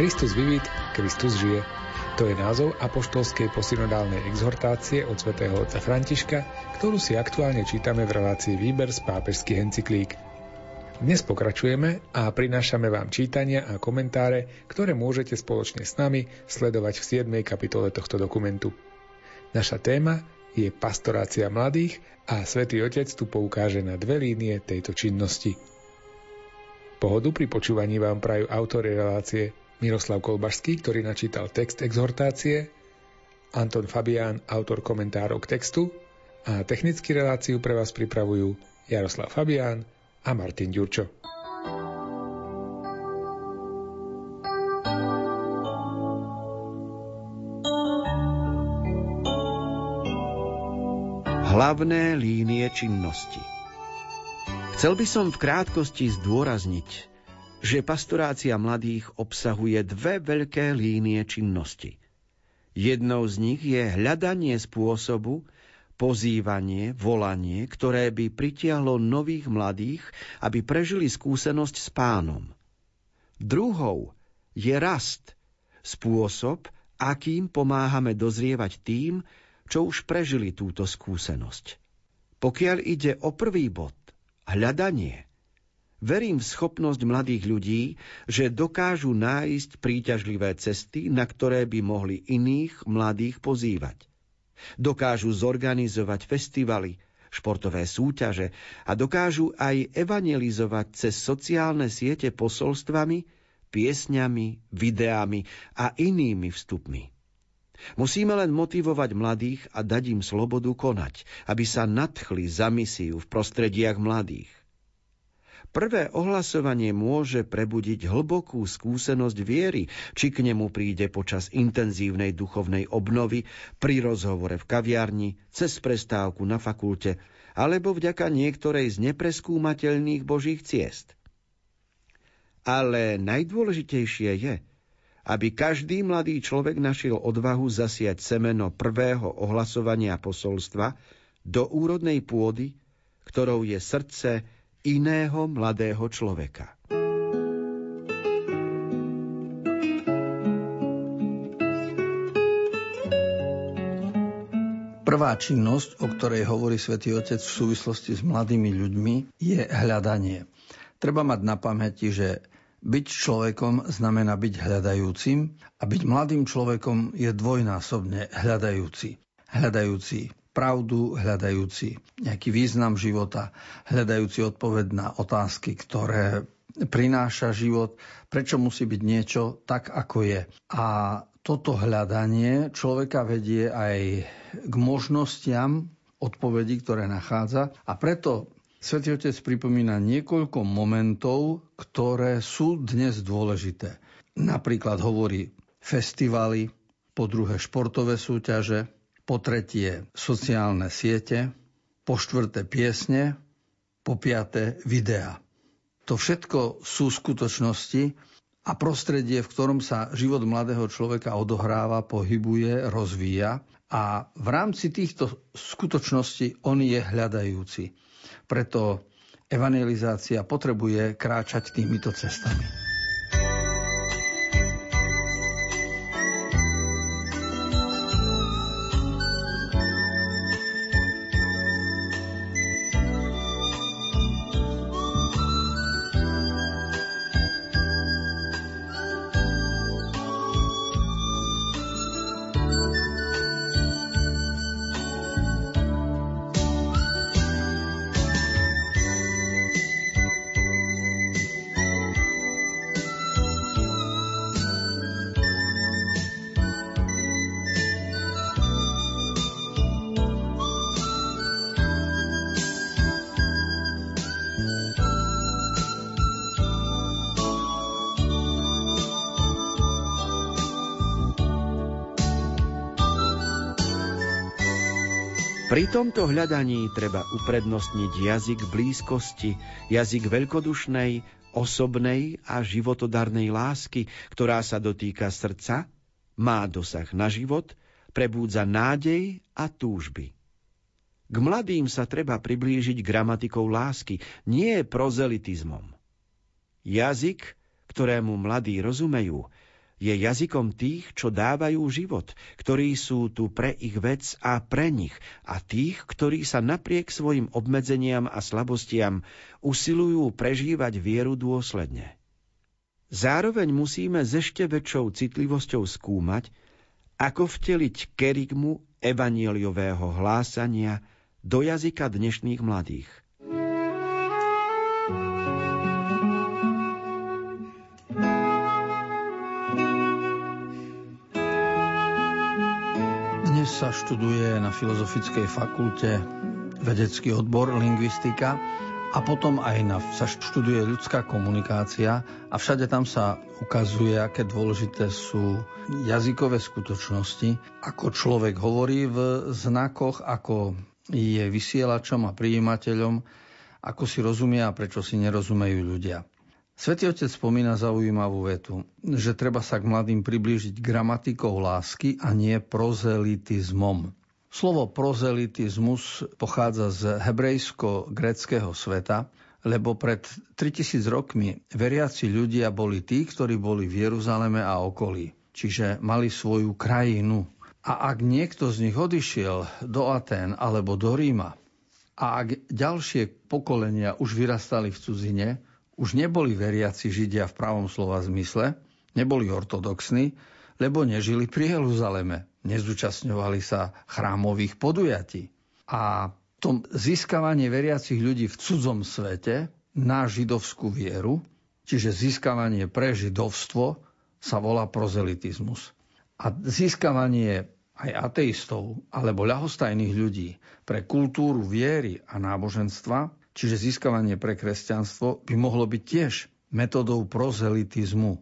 Christus vivit, Kristus žije. To je názov apoštolskej posynodálnej exhortácie od svätého otca Františka, ktorú si aktuálne čítame v relácii Výber z pápežských encyklík. Dnes pokračujeme a prinášame vám čítania a komentáre, ktoré môžete spoločne s nami sledovať v 7. kapitole tohto dokumentu. Naša téma je pastorácia mladých a svätý Otec tu poukáže na dve línie tejto činnosti. Pohodu pri počúvaní vám prajú autory relácie Miroslav Kolbašský, ktorý načítal text exhortácie, Anton Fabián, autor komentárov k textu a technickú reláciu pre vás pripravujú Jaroslav Fabián a Martin Ďurčo. Hlavné línie činnosti Chcel by som v krátkosti zdôrazniť, že pastorácia mladých obsahuje dve veľké línie činnosti. Jednou z nich je hľadanie spôsobu, pozývanie, volanie, ktoré by pritiahlo nových mladých, aby prežili skúsenosť s pánom. Druhou je rast, spôsob, akým pomáhame dozrievať tým, čo už prežili túto skúsenosť. Pokiaľ ide o prvý bod, hľadanie. Verím v schopnosť mladých ľudí, že dokážu nájsť príťažlivé cesty, na ktoré by mohli iných mladých pozývať. Dokážu zorganizovať festivaly, športové súťaže a dokážu aj evangelizovať cez sociálne siete posolstvami, piesňami, videami a inými vstupmi. Musíme len motivovať mladých a dať im slobodu konať, aby sa nadchli za misiu v prostrediach mladých. Prvé ohlasovanie môže prebudiť hlbokú skúsenosť viery, či k nemu príde počas intenzívnej duchovnej obnovy, pri rozhovore v kaviarni, cez prestávku na fakulte, alebo vďaka niektorej z nepreskúmateľných božích ciest. Ale najdôležitejšie je, aby každý mladý človek našiel odvahu zasiať semeno prvého ohlasovania posolstva do úrodnej pôdy, ktorou je srdce iného mladého človeka. Prvá činnosť, o ktorej hovorí svätý Otec v súvislosti s mladými ľuďmi, je hľadanie. Treba mať na pamäti, že byť človekom znamená byť hľadajúcim a byť mladým človekom je dvojnásobne hľadajúci. Hľadajúci pravdu, hľadajúci nejaký význam života, hľadajúci odpoveď na otázky, ktoré prináša život, prečo musí byť niečo tak, ako je. A toto hľadanie človeka vedie aj k možnostiam odpovedí, ktoré nachádza a preto Svetý Otec pripomína niekoľko momentov, ktoré sú dnes dôležité. Napríklad hovorí festivaly, po druhé športové súťaže, po tretie sociálne siete, po štvrté piesne, po piaté videa. To všetko sú skutočnosti a prostredie, v ktorom sa život mladého človeka odohráva, pohybuje, rozvíja a v rámci týchto skutočností on je hľadajúci. Preto evangelizácia potrebuje kráčať týmito cestami. Pri tomto hľadaní treba uprednostniť jazyk blízkosti, jazyk veľkodušnej, osobnej a životodarnej lásky, ktorá sa dotýka srdca, má dosah na život, prebúdza nádej a túžby. K mladým sa treba priblížiť gramatikou lásky, nie prozelitizmom. Jazyk, ktorému mladí rozumejú, Je jazykom tých, čo dávajú život, ktorí sú tu pre ich vec a pre nich a tých, ktorí sa napriek svojim obmedzeniam a slabostiam usilujú prežívať vieru dôsledne. Zároveň musíme s ešte väčšou citlivosťou skúmať, ako vteliť kerigmu evanieliového hlásania do jazyka dnešných mladých – sa študuje na Filozofickej fakulte vedecký odbor lingvistika a potom aj na, sa študuje ľudská komunikácia a všade tam sa ukazuje, aké dôležité sú jazykové skutočnosti, ako človek hovorí v znakoch, ako je vysielačom a prijímateľom, ako si rozumia a prečo si nerozumejú ľudia. Svetý Otec spomína zaujímavú vetu, že treba sa k mladým priblížiť gramatikou lásky a nie prozelitizmom. Slovo prozelitizmus pochádza z hebrejsko-greckého sveta, lebo pred 3000 rokmi veriaci ľudia boli tí, ktorí boli v Jeruzaleme a okolí, čiže mali svoju krajinu. A ak niekto z nich odišiel do Atén alebo do Ríma a ak ďalšie pokolenia už vyrastali v cudzine, už neboli veriaci Židia v pravom slova zmysle, neboli ortodoxní, lebo nežili pri Jeruzaleme, nezúčastňovali sa chrámových podujatí. A to získavanie veriacich ľudí v cudzom svete na židovskú vieru, čiže získavanie pre židovstvo, sa volá prozelitizmus. A získavanie aj ateistov alebo ľahostajných ľudí pre kultúru viery a náboženstva čiže získavanie pre kresťanstvo, by mohlo byť tiež metodou prozelitizmu.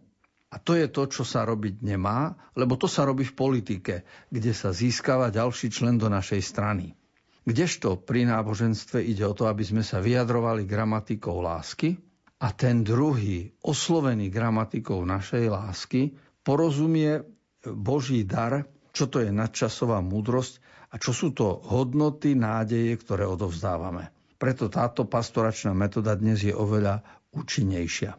A to je to, čo sa robiť nemá, lebo to sa robí v politike, kde sa získava ďalší člen do našej strany. Kdežto pri náboženstve ide o to, aby sme sa vyjadrovali gramatikou lásky a ten druhý, oslovený gramatikou našej lásky, porozumie Boží dar, čo to je nadčasová múdrosť a čo sú to hodnoty, nádeje, ktoré odovzdávame. Preto táto pastoračná metóda dnes je oveľa účinnejšia.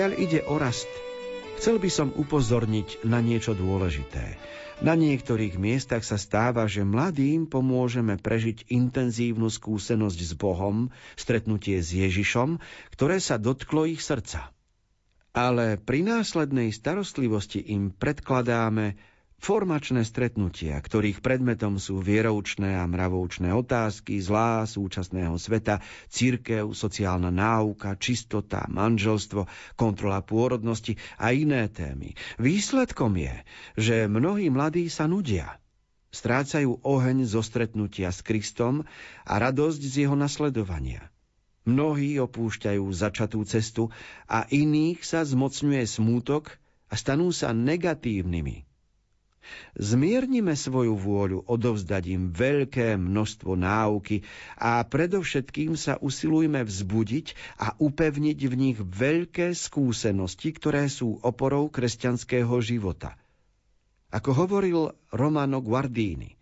Pokiaľ ide o rast, chcel by som upozorniť na niečo dôležité. Na niektorých miestach sa stáva, že mladým pomôžeme prežiť intenzívnu skúsenosť s Bohom, stretnutie s Ježišom, ktoré sa dotklo ich srdca. Ale pri následnej starostlivosti im predkladáme Formačné stretnutia, ktorých predmetom sú vieroučné a mravoučné otázky, zlá súčasného sveta, církev, sociálna náuka, čistota, manželstvo, kontrola pôrodnosti a iné témy. Výsledkom je, že mnohí mladí sa nudia. Strácajú oheň zo stretnutia s Kristom a radosť z jeho nasledovania. Mnohí opúšťajú začatú cestu a iných sa zmocňuje smútok a stanú sa negatívnymi, Zmiernime svoju vôľu odovzdať im veľké množstvo náuky a predovšetkým sa usilujme vzbudiť a upevniť v nich veľké skúsenosti, ktoré sú oporou kresťanského života. Ako hovoril Romano Guardini,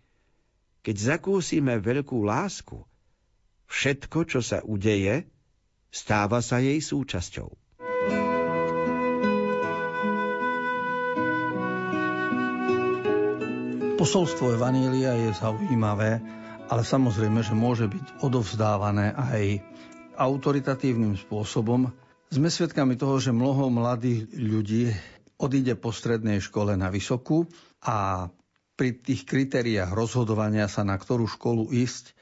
keď zakúsime veľkú lásku, všetko, čo sa udeje, stáva sa jej súčasťou. Posolstvo Evanília je zaujímavé, ale samozrejme, že môže byť odovzdávané aj autoritatívnym spôsobom. Sme svedkami toho, že mnoho mladých ľudí odíde po strednej škole na vysokú a pri tých kritériách rozhodovania sa, na ktorú školu ísť,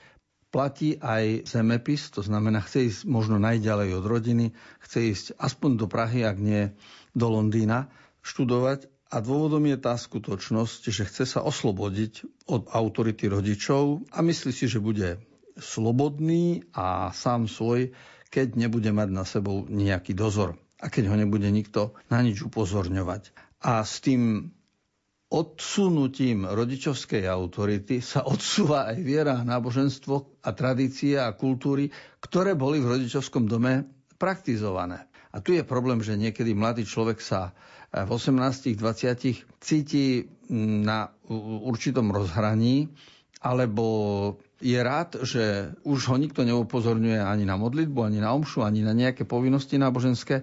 platí aj zemepis, to znamená, chce ísť možno najďalej od rodiny, chce ísť aspoň do Prahy, ak nie do Londýna, študovať a dôvodom je tá skutočnosť, že chce sa oslobodiť od autority rodičov a myslí si, že bude slobodný a sám svoj, keď nebude mať na sebou nejaký dozor a keď ho nebude nikto na nič upozorňovať. A s tým odsunutím rodičovskej autority sa odsúva aj viera, náboženstvo a tradície a kultúry, ktoré boli v rodičovskom dome praktizované. A tu je problém, že niekedy mladý človek sa v 18-20 cíti na určitom rozhraní, alebo je rád, že už ho nikto neupozorňuje ani na modlitbu, ani na omšu, ani na nejaké povinnosti náboženské,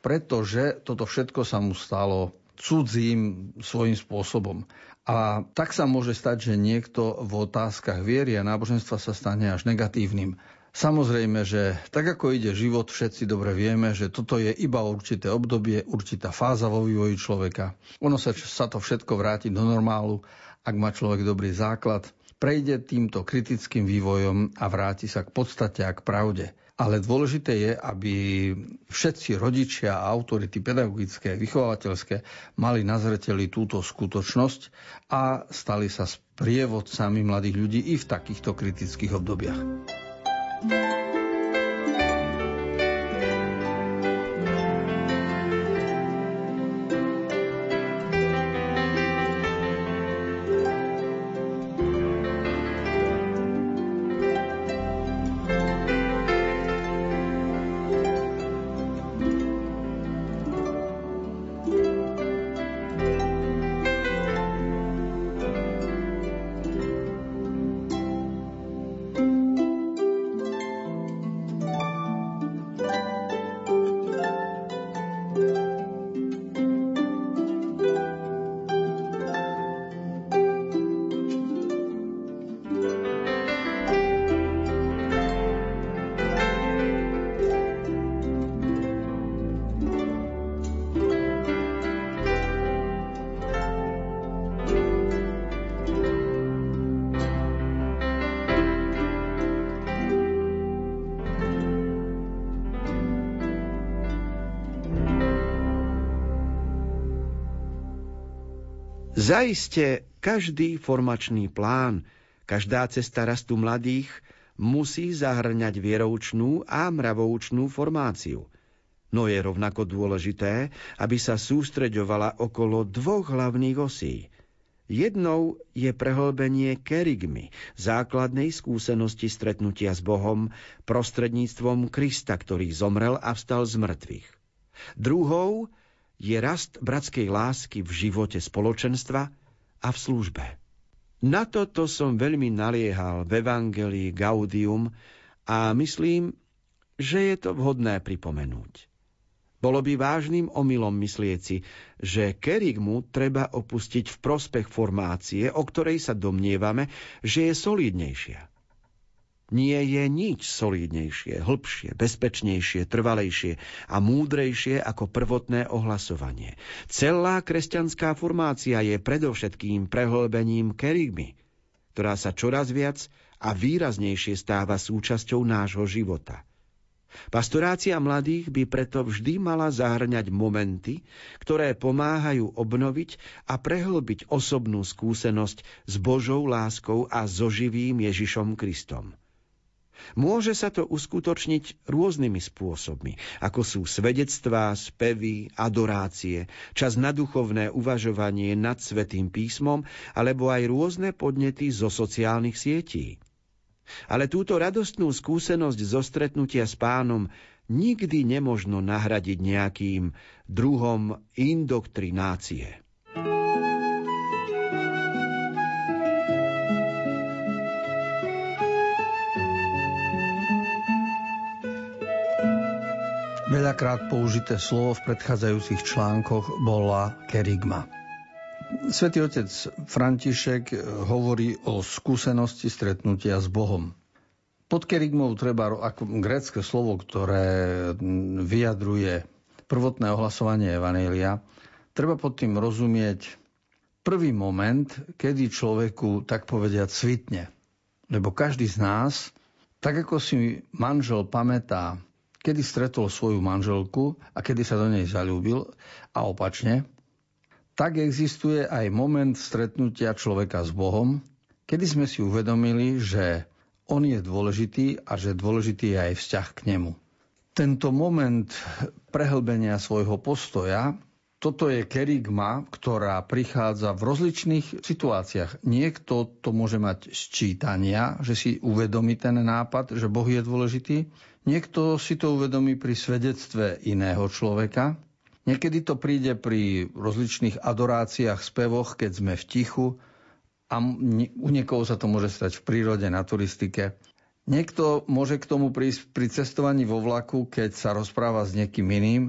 pretože toto všetko sa mu stalo cudzím svojím spôsobom. A tak sa môže stať, že niekto v otázkach viery a náboženstva sa stane až negatívnym. Samozrejme, že tak ako ide život, všetci dobre vieme, že toto je iba určité obdobie, určitá fáza vo vývoji človeka. Ono sa, sa to všetko vráti do normálu, ak má človek dobrý základ, prejde týmto kritickým vývojom a vráti sa k podstate a k pravde. Ale dôležité je, aby všetci rodičia a autority pedagogické, vychovateľské mali na zreteli túto skutočnosť a stali sa sprievodcami mladých ľudí i v takýchto kritických obdobiach. うん。Zaiste každý formačný plán, každá cesta rastu mladých musí zahrňať vieroučnú a mravoučnú formáciu. No je rovnako dôležité, aby sa sústreďovala okolo dvoch hlavných osí. Jednou je prehlbenie kerygmy, základnej skúsenosti stretnutia s Bohom prostredníctvom Krista, ktorý zomrel a vstal z mŕtvych. Druhou je rast bratskej lásky v živote spoločenstva a v službe. Na toto som veľmi naliehal v Evangelii Gaudium a myslím, že je to vhodné pripomenúť. Bolo by vážnym omylom myslieť si, že kerigmu treba opustiť v prospech formácie, o ktorej sa domnievame, že je solidnejšia nie je nič solídnejšie, hlbšie, bezpečnejšie, trvalejšie a múdrejšie ako prvotné ohlasovanie. Celá kresťanská formácia je predovšetkým prehlbením kerygmy, ktorá sa čoraz viac a výraznejšie stáva súčasťou nášho života. Pastorácia mladých by preto vždy mala zahrňať momenty, ktoré pomáhajú obnoviť a prehlbiť osobnú skúsenosť s Božou láskou a so živým Ježišom Kristom. Môže sa to uskutočniť rôznymi spôsobmi, ako sú svedectvá, spevy, adorácie, čas na duchovné uvažovanie nad Svetým písmom alebo aj rôzne podnety zo sociálnych sietí. Ale túto radostnú skúsenosť zo stretnutia s pánom nikdy nemožno nahradiť nejakým druhom indoktrinácie. Veľakrát použité slovo v predchádzajúcich článkoch bola kerigma. Svetý otec František hovorí o skúsenosti stretnutia s Bohom. Pod kerygmou treba, ako grécke slovo, ktoré vyjadruje prvotné ohlasovanie Evanelia, treba pod tým rozumieť prvý moment, kedy človeku, tak povediať, svitne. Lebo každý z nás, tak ako si manžel pamätá, kedy stretol svoju manželku a kedy sa do nej zalúbil a opačne, tak existuje aj moment stretnutia človeka s Bohom, kedy sme si uvedomili, že on je dôležitý a že dôležitý je aj vzťah k nemu. Tento moment prehlbenia svojho postoja, toto je kerigma, ktorá prichádza v rozličných situáciách. Niekto to môže mať z čítania, že si uvedomí ten nápad, že Boh je dôležitý. Niekto si to uvedomí pri svedectve iného človeka. Niekedy to príde pri rozličných adoráciách, spevoch, keď sme v tichu, a u niekoho sa to môže stať v prírode, na turistike. Niekto môže k tomu prísť pri cestovaní vo vlaku, keď sa rozpráva s niekým iným.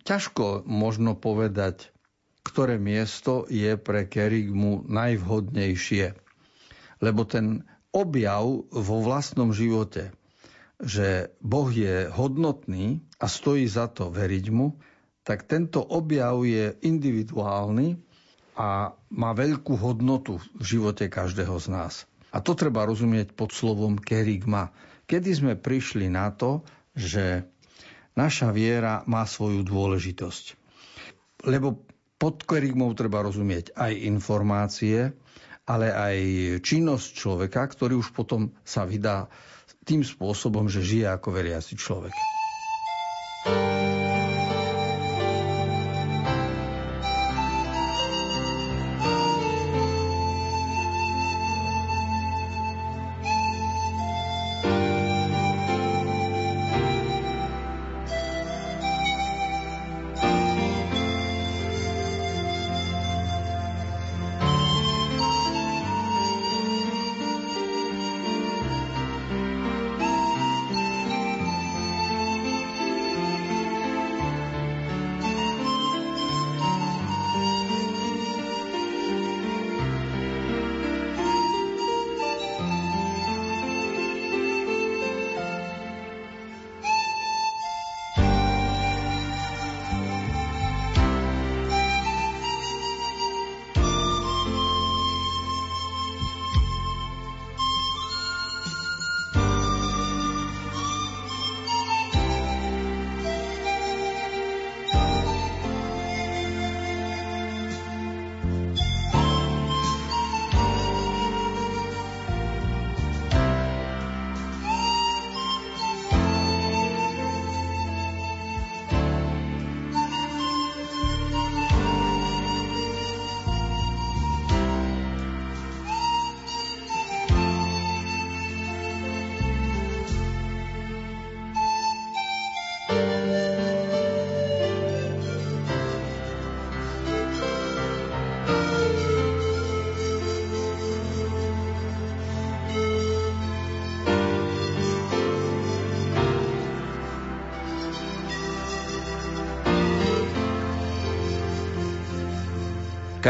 Ťažko možno povedať, ktoré miesto je pre kerigmu najvhodnejšie. Lebo ten objav vo vlastnom živote, že Boh je hodnotný a stojí za to veriť mu, tak tento objav je individuálny a má veľkú hodnotu v živote každého z nás. A to treba rozumieť pod slovom kerigma. Kedy sme prišli na to, že naša viera má svoju dôležitosť. Lebo pod kerigmou treba rozumieť aj informácie, ale aj činnosť človeka, ktorý už potom sa vydá tým spôsobom, že žije ako veriaci človek.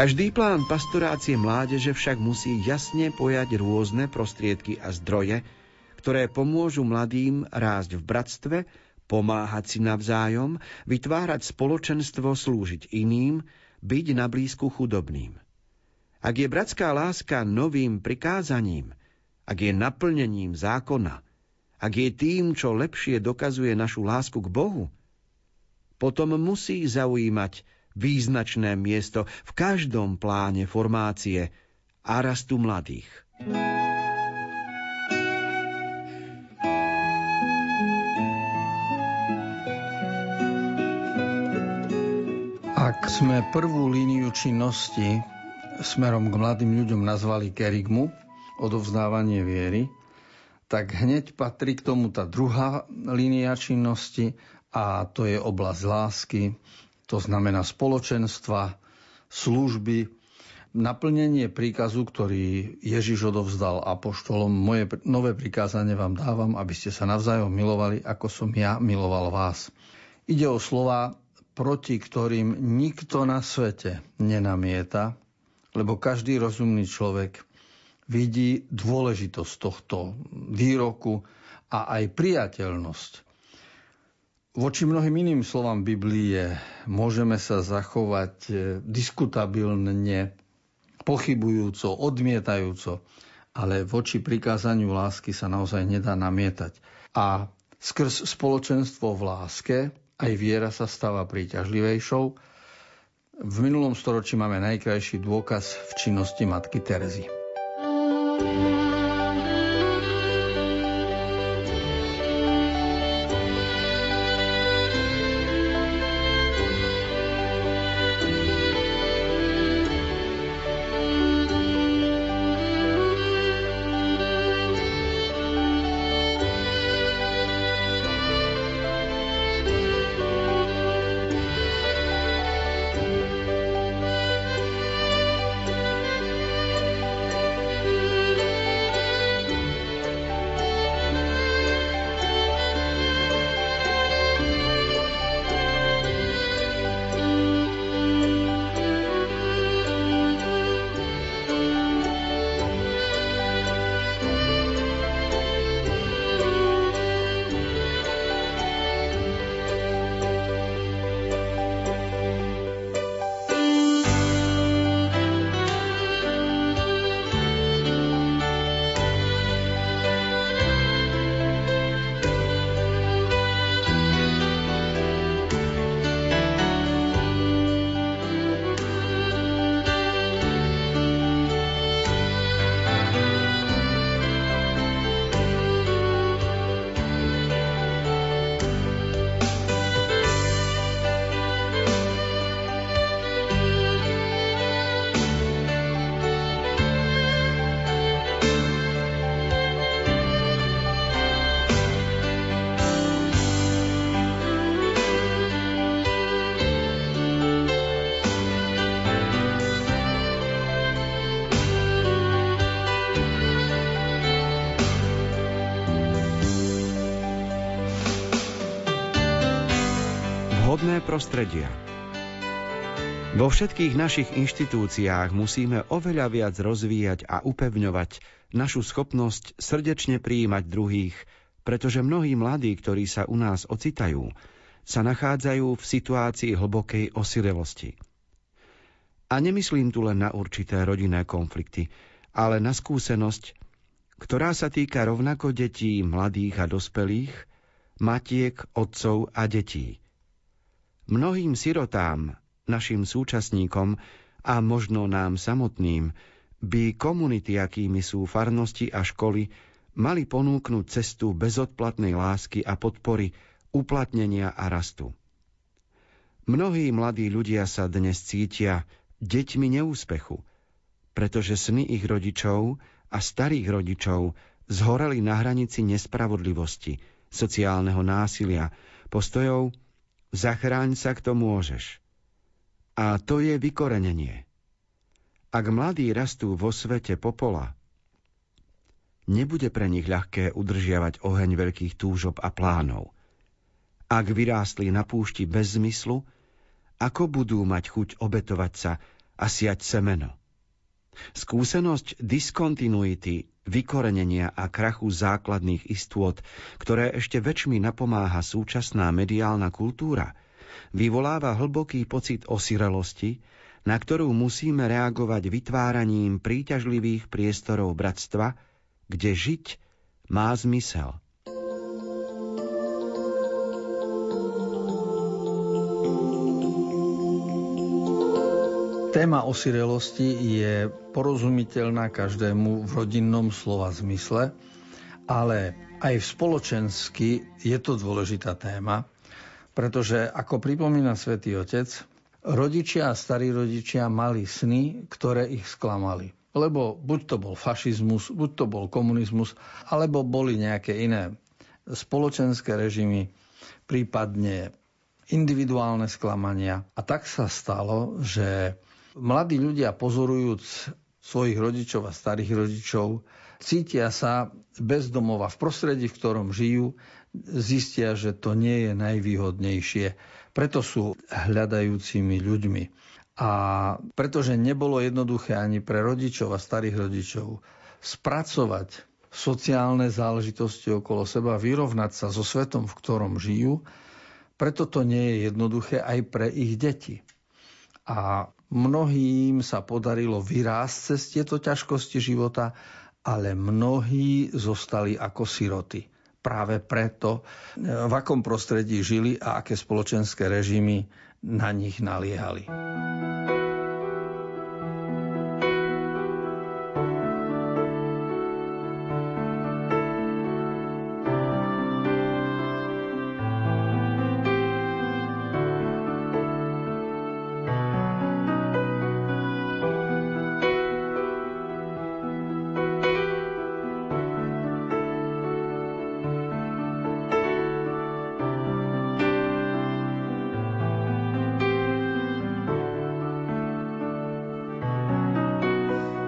Každý plán pastorácie mládeže však musí jasne pojať rôzne prostriedky a zdroje, ktoré pomôžu mladým rásť v bratstve, pomáhať si navzájom, vytvárať spoločenstvo, slúžiť iným, byť na blízku chudobným. Ak je bratská láska novým prikázaním, ak je naplnením zákona, ak je tým, čo lepšie dokazuje našu lásku k Bohu, potom musí zaujímať význačné miesto v každom pláne formácie a rastu mladých. Ak sme prvú líniu činnosti smerom k mladým ľuďom nazvali kerigmu, odovzdávanie viery, tak hneď patrí k tomu tá druhá línia činnosti a to je oblasť lásky, to znamená spoločenstva, služby, naplnenie príkazu, ktorý Ježiš odovzdal apoštolom. Moje nové prikázanie vám dávam, aby ste sa navzájom milovali, ako som ja miloval vás. Ide o slova, proti ktorým nikto na svete nenamieta, lebo každý rozumný človek vidí dôležitosť tohto výroku a aj priateľnosť. Voči mnohým iným slovám Biblie môžeme sa zachovať e, diskutabilne, pochybujúco, odmietajúco, ale voči prikázaniu lásky sa naozaj nedá namietať. A skrz spoločenstvo v láske aj viera sa stáva príťažlivejšou. V minulom storočí máme najkrajší dôkaz v činnosti matky Terezy. Prostredia. Vo všetkých našich inštitúciách musíme oveľa viac rozvíjať a upevňovať našu schopnosť srdečne prijímať druhých, pretože mnohí mladí, ktorí sa u nás ocitajú, sa nachádzajú v situácii hlbokej osirelosti. A nemyslím tu len na určité rodinné konflikty, ale na skúsenosť, ktorá sa týka rovnako detí, mladých a dospelých, matiek, otcov a detí. Mnohým sirotám, našim súčasníkom a možno nám samotným by komunity, akými sú farnosti a školy, mali ponúknuť cestu bezodplatnej lásky a podpory, uplatnenia a rastu. Mnohí mladí ľudia sa dnes cítia deťmi neúspechu, pretože sny ich rodičov a starých rodičov zhoreli na hranici nespravodlivosti, sociálneho násilia, postojov, Zachráň sa, kto môžeš. A to je vykorenenie. Ak mladí rastú vo svete popola, nebude pre nich ľahké udržiavať oheň veľkých túžob a plánov. Ak vyrástli na púšti bez zmyslu, ako budú mať chuť obetovať sa a siať semeno? Skúsenosť diskontinuity, vykorenenia a krachu základných istôt, ktoré ešte väčšmi napomáha súčasná mediálna kultúra, vyvoláva hlboký pocit osirelosti, na ktorú musíme reagovať vytváraním príťažlivých priestorov bratstva, kde žiť má zmysel. Téma osirelosti je porozumiteľná každému v rodinnom slova zmysle, ale aj v spoločensky je to dôležitá téma, pretože ako pripomína svätý Otec, rodičia a starí rodičia mali sny, ktoré ich sklamali. Lebo buď to bol fašizmus, buď to bol komunizmus, alebo boli nejaké iné spoločenské režimy, prípadne individuálne sklamania. A tak sa stalo, že Mladí ľudia pozorujúc svojich rodičov a starých rodičov, cítia sa bezdomova v prostredí, v ktorom žijú, zistia, že to nie je najvýhodnejšie. Preto sú hľadajúcimi ľuďmi. A pretože nebolo jednoduché ani pre rodičov a starých rodičov spracovať sociálne záležitosti okolo seba, vyrovnať sa so svetom, v ktorom žijú. Preto to nie je jednoduché aj pre ich deti. A mnohým sa podarilo vyrásť cez tieto ťažkosti života, ale mnohí zostali ako siroty. Práve preto, v akom prostredí žili a aké spoločenské režimy na nich naliehali.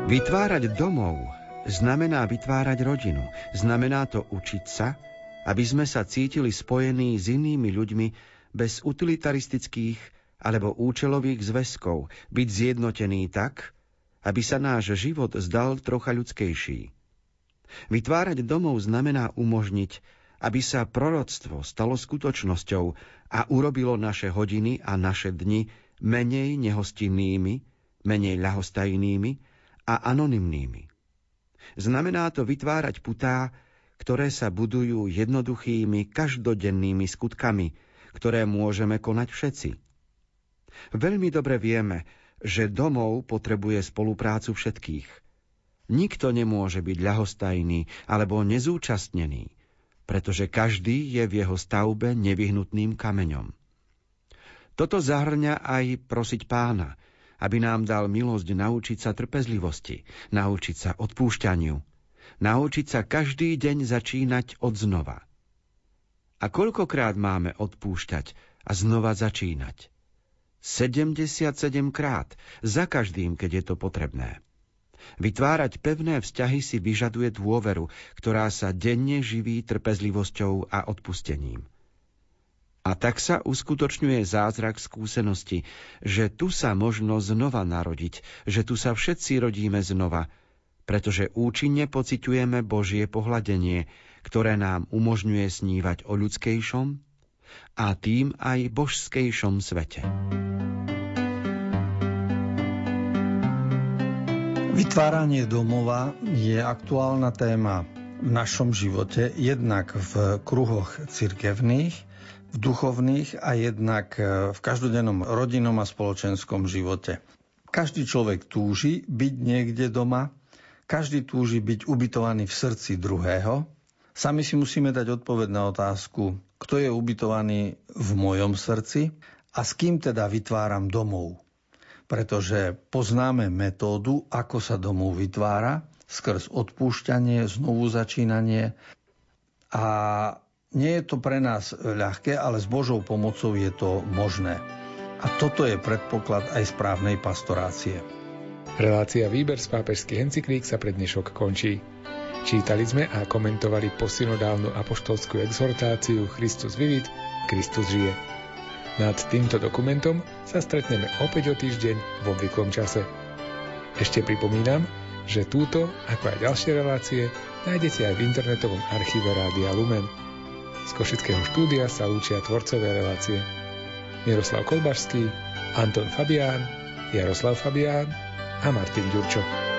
Vytvárať domov znamená vytvárať rodinu. Znamená to učiť sa, aby sme sa cítili spojení s inými ľuďmi bez utilitaristických alebo účelových zväzkov, byť zjednotený tak, aby sa náš život zdal trocha ľudskejší. Vytvárať domov znamená umožniť, aby sa proroctvo stalo skutočnosťou a urobilo naše hodiny a naše dni menej nehostinnými, menej ľahostajnými, a anonymnými. Znamená to vytvárať putá, ktoré sa budujú jednoduchými, každodennými skutkami, ktoré môžeme konať všetci. Veľmi dobre vieme, že domov potrebuje spoluprácu všetkých. Nikto nemôže byť ľahostajný alebo nezúčastnený, pretože každý je v jeho stavbe nevyhnutným kameňom. Toto zahrňa aj prosiť pána, aby nám dal milosť naučiť sa trpezlivosti, naučiť sa odpúšťaniu, naučiť sa každý deň začínať od znova. A koľkokrát máme odpúšťať a znova začínať? 77 krát, za každým, keď je to potrebné. Vytvárať pevné vzťahy si vyžaduje dôveru, ktorá sa denne živí trpezlivosťou a odpustením. A tak sa uskutočňuje zázrak skúsenosti, že tu sa možno znova narodiť, že tu sa všetci rodíme znova, pretože účinne pociťujeme Božie pohľadenie, ktoré nám umožňuje snívať o ľudskejšom a tým aj božskejšom svete. Vytváranie domova je aktuálna téma v našom živote, jednak v kruhoch cirkevných, v duchovných a jednak e, v každodennom rodinnom a spoločenskom živote. Každý človek túži byť niekde doma, každý túži byť ubytovaný v srdci druhého. Sami si musíme dať odpoveď na otázku, kto je ubytovaný v mojom srdci a s kým teda vytváram domov. Pretože poznáme metódu, ako sa domov vytvára, skrz odpúšťanie, znovu začínanie a nie je to pre nás ľahké, ale s Božou pomocou je to možné. A toto je predpoklad aj správnej pastorácie. Relácia Výber z pápežských encyklík sa pred dnešok končí. Čítali sme a komentovali posynodálnu apoštolskú exhortáciu Christus vivit, Kristus žije. Nad týmto dokumentom sa stretneme opäť o týždeň v obvyklom čase. Ešte pripomínam, že túto, ako aj ďalšie relácie, nájdete aj v internetovom archíve Rádia Lumen. Z Košického štúdia sa lúčia tvorcové relácie Miroslav Kolbašský, Anton Fabián, Jaroslav Fabián a Martin Ďurčo.